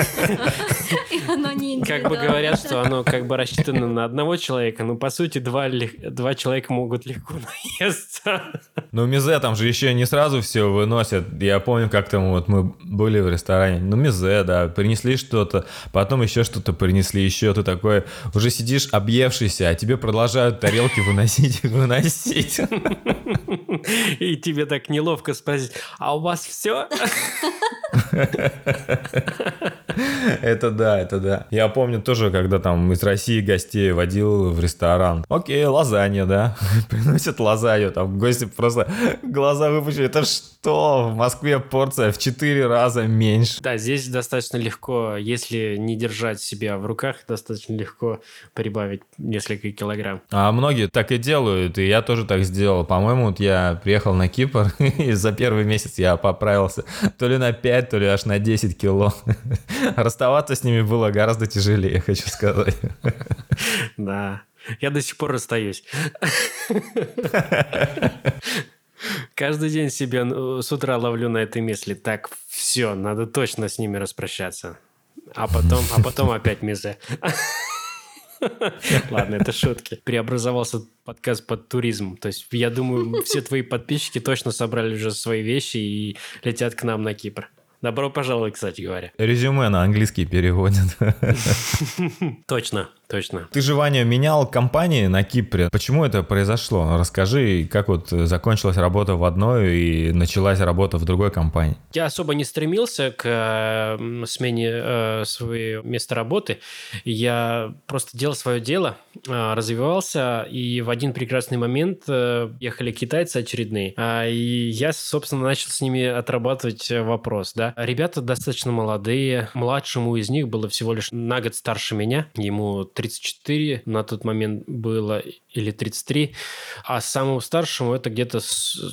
И оно не как бы говорят, что оно как бы рассчитано на одного человека, но по сути два, два человека могут легко наесться. Ну, мизе там же еще не сразу все выносят. Я помню, как там вот мы были в ресторане. Ну, мизе, да, принесли что-то, потом еще что-то принесли, еще ты такой уже сидишь объевшийся, а тебе продолжают тарелки выносить и выносить. И тебе так неловко спросить, а у вас все? Это да, это да. Я помню тоже, когда там из России гостей водил в ресторан. Окей, лазанья, да. Приносят лазанью, там гости просто глаза выпущили. Это что? В Москве порция в 4 раза меньше. Да, здесь достаточно легко, если не держать себя в руках, достаточно легко прибавить несколько килограмм. А многие так и делают, и я тоже так сделал. По-моему, вот я приехал на Кипр, и за первый месяц я поправился то ли на 5, то ли аж на 10 кило. Расставаться с ними было гораздо тяжелее, хочу сказать. Да. Я до сих пор расстаюсь. Каждый день себя ну, с утра ловлю на этой мысли. Так, все, надо точно с ними распрощаться. А потом, а потом опять мизе. Ладно, это шутки. Преобразовался подкаст под туризм. То есть, я думаю, все твои подписчики точно собрали уже свои вещи и летят к нам на Кипр. Добро пожаловать, кстати говоря. Резюме на английский переводят. Точно, точно. Ты же, Ваня, менял компании на Кипре. Почему это произошло? Расскажи, как вот закончилась работа в одной и началась работа в другой компании. Я особо не стремился к смене э, своего места работы. Я просто делал свое дело, э, развивался, и в один прекрасный момент э, ехали китайцы очередные, а, и я, собственно, начал с ними отрабатывать вопрос, да. Ребята достаточно молодые, младшему из них было всего лишь на год старше меня, ему 34 на тот момент было, или 33, а самому старшему это где-то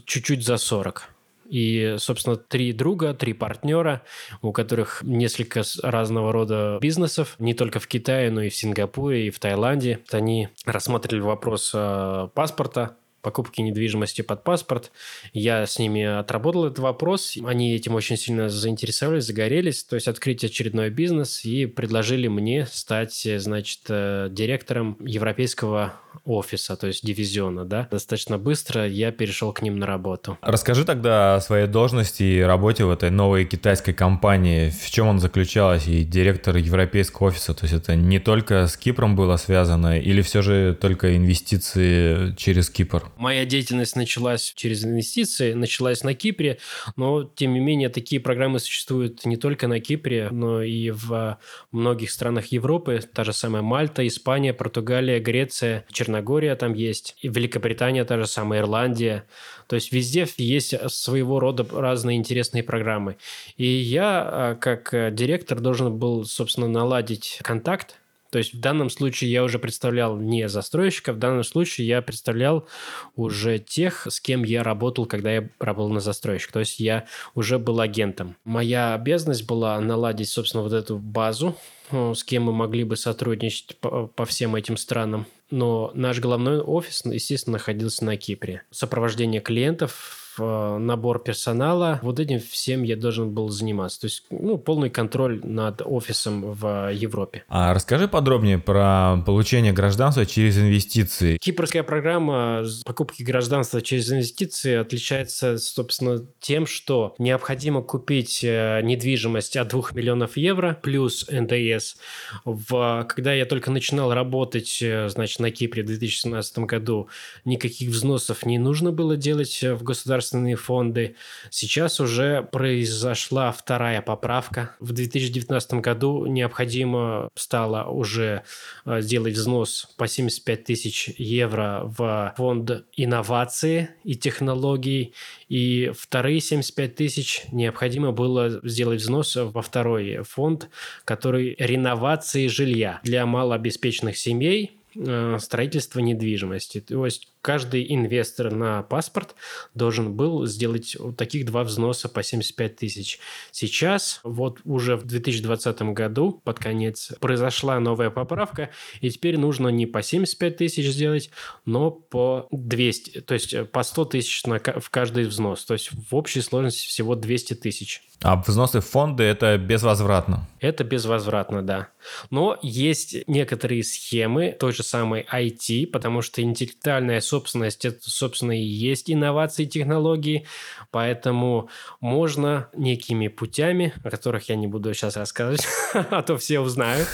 чуть-чуть за 40. И, собственно, три друга, три партнера, у которых несколько разного рода бизнесов, не только в Китае, но и в Сингапуре, и в Таиланде. Они рассматривали вопрос э, паспорта покупки недвижимости под паспорт. Я с ними отработал этот вопрос. Они этим очень сильно заинтересовались, загорелись. То есть открыть очередной бизнес и предложили мне стать, значит, э, директором европейского офиса, то есть дивизиона, да. Достаточно быстро я перешел к ним на работу. Расскажи тогда о своей должности и работе в этой новой китайской компании. В чем он заключалась и директор европейского офиса? То есть это не только с Кипром было связано или все же только инвестиции через Кипр? Моя деятельность началась через инвестиции, началась на Кипре, но тем не менее такие программы существуют не только на Кипре, но и в многих странах Европы, та же самая Мальта, Испания, Португалия, Греция, Черногория там есть, и Великобритания, та же самая Ирландия. То есть везде есть своего рода разные интересные программы. И я, а, как э, директор, должен был, собственно, наладить контакт то есть в данном случае я уже представлял не застройщика, в данном случае я представлял уже тех, с кем я работал, когда я работал на застройщик. То есть я уже был агентом. Моя обязанность была наладить, собственно, вот эту базу, э, с кем мы могли бы сотрудничать по, по всем этим странам. Но наш головной офис, естественно, находился на Кипре. Сопровождение клиентов Э, набор персонала. Вот этим всем я должен был заниматься. То есть, ну, полный контроль над офисом в Европе. А расскажи подробнее про получение гражданства через инвестиции. Кипрская программа покупки гражданства через инвестиции отличается, собственно, тем, что необходимо купить э, недвижимость от 2 миллионов евро плюс НДС. В, когда я только начинал работать, э, значит, на Кипре в 2017 году, никаких взносов не нужно было делать в государственном государственные фонды. Сейчас уже произошла вторая поправка. В 2019 году необходимо стало уже э, сделать взнос по 75 тысяч евро в фонд инновации и технологий. И вторые 75 тысяч необходимо было сделать взнос во второй фонд, который реновации жилья для малообеспеченных семей э, строительство недвижимости. То есть каждый инвестор на паспорт должен был сделать вот таких два взноса по 75 тысяч. Сейчас, вот уже в 2020 году, под конец, произошла новая поправка, и теперь нужно не по 75 тысяч сделать, но по 200, то есть по 100 тысяч на, в каждый взнос. То есть в общей сложности всего 200 тысяч. А взносы в фонды это безвозвратно? Это безвозвратно, да. Но есть некоторые схемы той же самой IT, потому что интеллектуальная собственность, это, собственно, и есть инновации технологии, поэтому можно некими путями, о которых я не буду сейчас рассказывать, а то все узнают,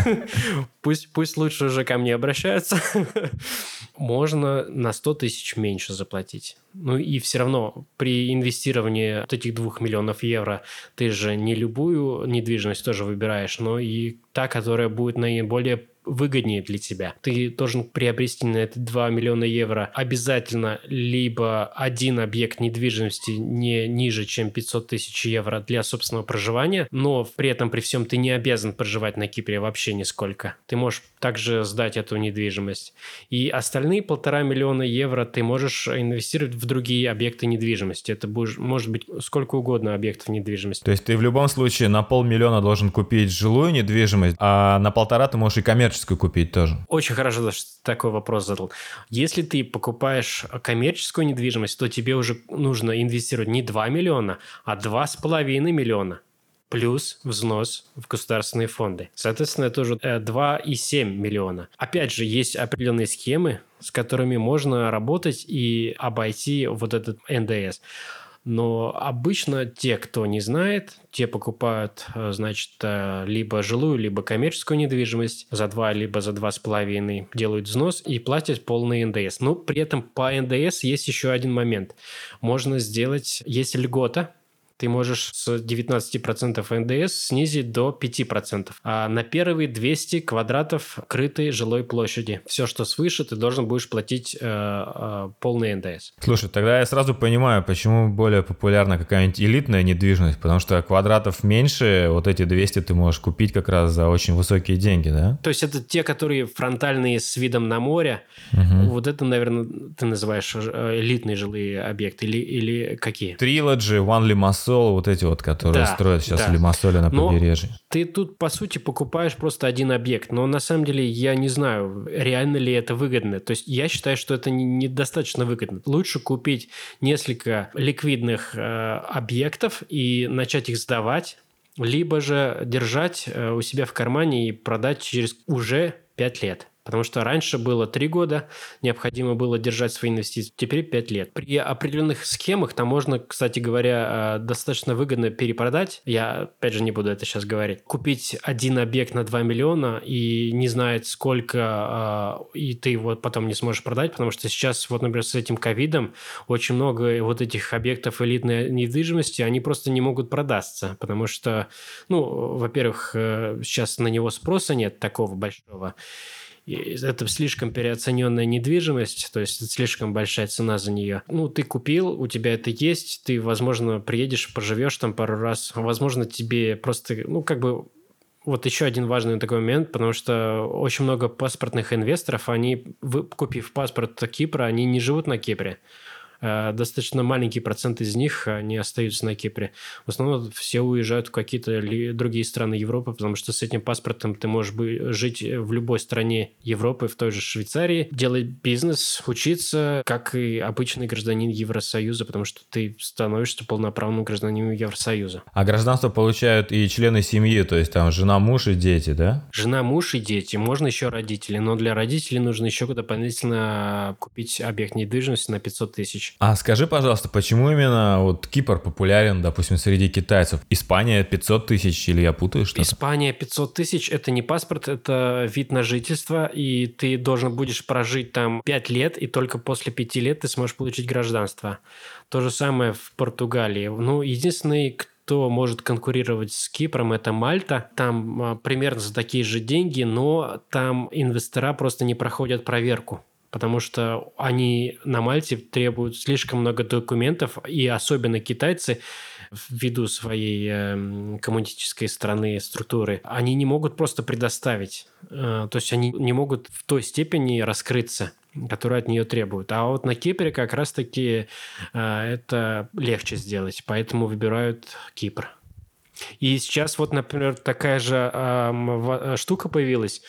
пусть, пусть лучше уже ко мне обращаются, можно на 100 тысяч меньше заплатить. Ну и все равно при инвестировании вот этих двух миллионов евро ты же не любую недвижимость тоже выбираешь, но и та, которая будет наиболее выгоднее для тебя. Ты должен приобрести на это 2 миллиона евро обязательно либо один объект недвижимости не ниже, чем 500 тысяч евро для собственного проживания, но при этом при всем ты не обязан проживать на Кипре вообще нисколько. Ты можешь также сдать эту недвижимость. И остальные полтора миллиона евро ты можешь инвестировать в другие объекты недвижимости. Это будешь, может быть сколько угодно объектов недвижимости. То есть ты в любом случае на полмиллиона должен купить жилую недвижимость, а на полтора ты можешь и коммерческую коммерческую купить тоже. Очень хорошо, что такой вопрос задал. Если ты покупаешь коммерческую недвижимость, то тебе уже нужно инвестировать не 2 миллиона, а 2,5 миллиона плюс взнос в государственные фонды. Соответственно, это уже 2,7 миллиона. Опять же, есть определенные схемы, с которыми можно работать и обойти вот этот НДС. Но обычно те, кто не знает, те покупают, э, значит, э, либо жилую, либо коммерческую недвижимость за 2, либо за 2,5 делают взнос и платят полный НДС. Но при этом по НДС есть еще один момент. Можно сделать, есть льгота, ты можешь с 19% НДС снизить до 5%. А на первые 200 квадратов крытой жилой площади. Все, что свыше, ты должен будешь платить э, э, полный НДС. Слушай, тогда я сразу понимаю, почему более популярна какая-нибудь элитная недвижимость, потому что квадратов меньше, вот эти 200 ты можешь купить как раз за очень высокие деньги, да? То есть это те, которые фронтальные с видом на море. Угу. Вот это, наверное, ты называешь э, элитные жилые объекты или, или какие? Trilogy, One Limassol, Лимассол, вот эти вот, которые Да, строят сейчас да. Лимассоле на Но- побережье. Ты тут, по сути, покупаешь просто один объект, но на самом деле я не знаю, реально ли это выгодно. То есть я считаю, что это не- недостаточно выгодно. Лучше купить несколько ликвидных э, объектов и начать их сдавать, либо же держать э, у себя в кармане и продать через уже 5 лет. Потому что раньше было 3 года, необходимо было держать свои инвестиции, теперь 5 лет. При определенных схемах там можно, кстати говоря, э, достаточно выгодно перепродать. Я, опять же, не буду это сейчас говорить. Купить один объект на 2 миллиона и не знает сколько, э, и ты его потом не сможешь продать, потому что сейчас, вот, например, с этим ковидом очень много вот этих объектов элитной недвижимости, они просто не могут продаться, потому что, ну, во-первых, э, сейчас на него спроса нет такого большого, это слишком переоцененная недвижимость, то есть слишком большая цена за нее. Ну, ты купил, у тебя это есть, ты, возможно, приедешь, поживешь там пару раз, возможно, тебе просто, ну, как бы вот еще один важный такой момент, потому что очень много паспортных инвесторов, они, купив паспорт Кипра, они не живут на Кипре. Э, Достаточно маленький процент из них, они остаются на Кипре. В основном все уезжают в какие-то другие страны Европы, потому что с этим паспортом ты можешь жить в любой стране Европы, в той же Швейцарии, делать бизнес, учиться, как и обычный гражданин Евросоюза, потому что ты становишься полноправным гражданином Евросоюза. А гражданство получают и члены семьи, то есть там жена, муж и дети, да? Жена, муж и дети. Можно еще родители, но для родителей нужно еще дополнительно купить объект недвижимости на 500 тысяч. А скажи, пожалуйста, почему именно вот Кипр популярен, допустим, среди китайцев? Испания 500 тысяч или я путаю что-то? Испания 500 тысяч – это не паспорт, это вид на жительство, и ты должен будешь прожить там 5 лет, и только после 5 лет ты сможешь получить гражданство. То же самое в Португалии. Ну, единственный, кто может конкурировать с Кипром, это Мальта. Там а, примерно за такие же деньги, но там инвестора просто не проходят проверку. Потому что они на Мальте требуют слишком много документов, и особенно китайцы, ввиду своей эм, коммунистической страны структуры, они не могут просто предоставить. Э, то есть они не могут в той степени раскрыться, которую от нее требуют. А вот на Кипре как раз-таки э, это легче сделать, поэтому выбирают Кипр. И сейчас вот, например, такая же эм, в- штука появилась,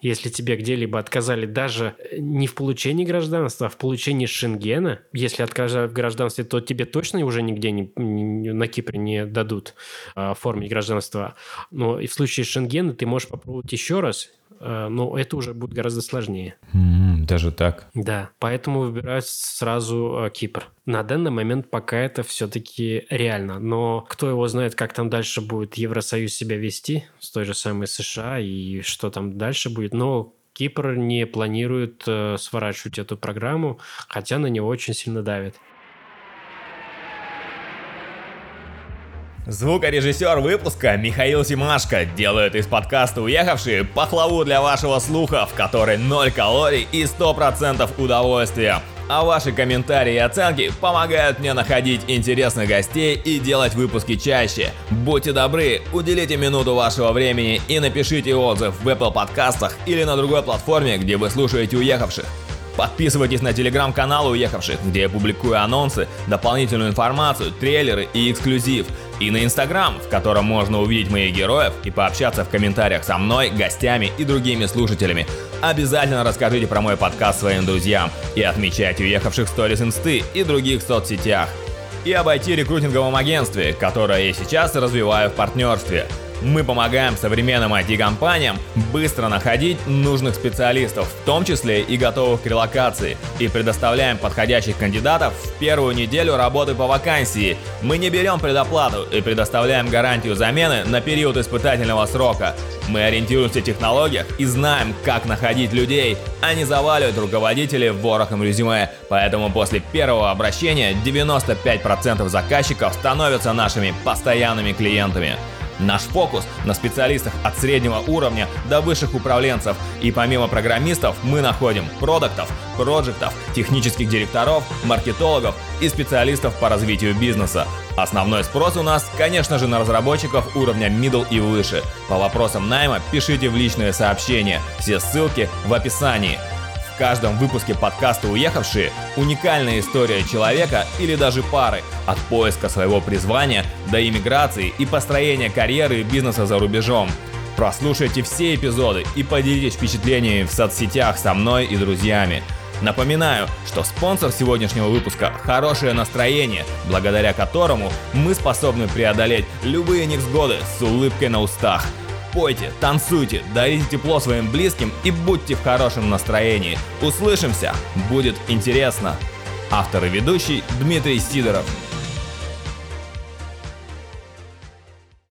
если тебе где-либо отказали даже не в получении гражданства, а в получении шенгена. Если отказали в гражданстве, то тебе точно уже нигде не, не- на Кипре не дадут э, оформить гражданство. Но и в случае шенгена ты можешь попробовать еще раз, э, но это уже будет гораздо сложнее. Даже так. Да, поэтому выбирают сразу э, Кипр. На данный момент пока это все-таки реально, но кто его знает, как там дальше будет Евросоюз себя вести с той же самой США и что там дальше будет, но Кипр не планирует э, сворачивать эту программу, хотя на него очень сильно давит. Звукорежиссер выпуска Михаил Симашко делает из подкаста «Уехавшие» пахлаву для вашего слуха, в которой 0 калорий и 100% удовольствия. А ваши комментарии и оценки помогают мне находить интересных гостей и делать выпуски чаще. Будьте добры, уделите минуту вашего времени и напишите отзыв в Apple подкастах или на другой платформе, где вы слушаете «Уехавших». Подписывайтесь на телеграм-канал Уехавших, где я публикую анонсы, дополнительную информацию, трейлеры и эксклюзив. И на Инстаграм, в котором можно увидеть моих героев и пообщаться в комментариях со мной, гостями и другими слушателями. Обязательно расскажите про мой подкаст своим друзьям и отмечайте Уехавших в сторис инсты и других соцсетях. И обойти рекрутинговом агентстве, которое я сейчас развиваю в партнерстве. Мы помогаем современным IT-компаниям быстро находить нужных специалистов, в том числе и готовых к релокации, и предоставляем подходящих кандидатов в первую неделю работы по вакансии. Мы не берем предоплату и предоставляем гарантию замены на период испытательного срока. Мы ориентируемся в технологиях и знаем, как находить людей, а не заваливать руководителей ворохом резюме. Поэтому после первого обращения 95% заказчиков становятся нашими постоянными клиентами. Наш фокус на специалистах от среднего уровня до высших управленцев. И помимо программистов мы находим продуктов, проектов, технических директоров, маркетологов и специалистов по развитию бизнеса. Основной спрос у нас, конечно же, на разработчиков уровня middle и выше. По вопросам найма пишите в личные сообщения. Все ссылки в описании. Каждом выпуске подкаста «Уехавшие» уникальная история человека или даже пары от поиска своего призвания до иммиграции и построения карьеры и бизнеса за рубежом. Прослушайте все эпизоды и поделитесь впечатлениями в соцсетях со мной и друзьями. Напоминаю, что спонсор сегодняшнего выпуска – хорошее настроение, благодаря которому мы способны преодолеть любые невзгоды с улыбкой на устах. Пойте, танцуйте, дарите тепло своим близким и будьте в хорошем настроении. Услышимся, будет интересно. Автор и ведущий Дмитрий Сидоров.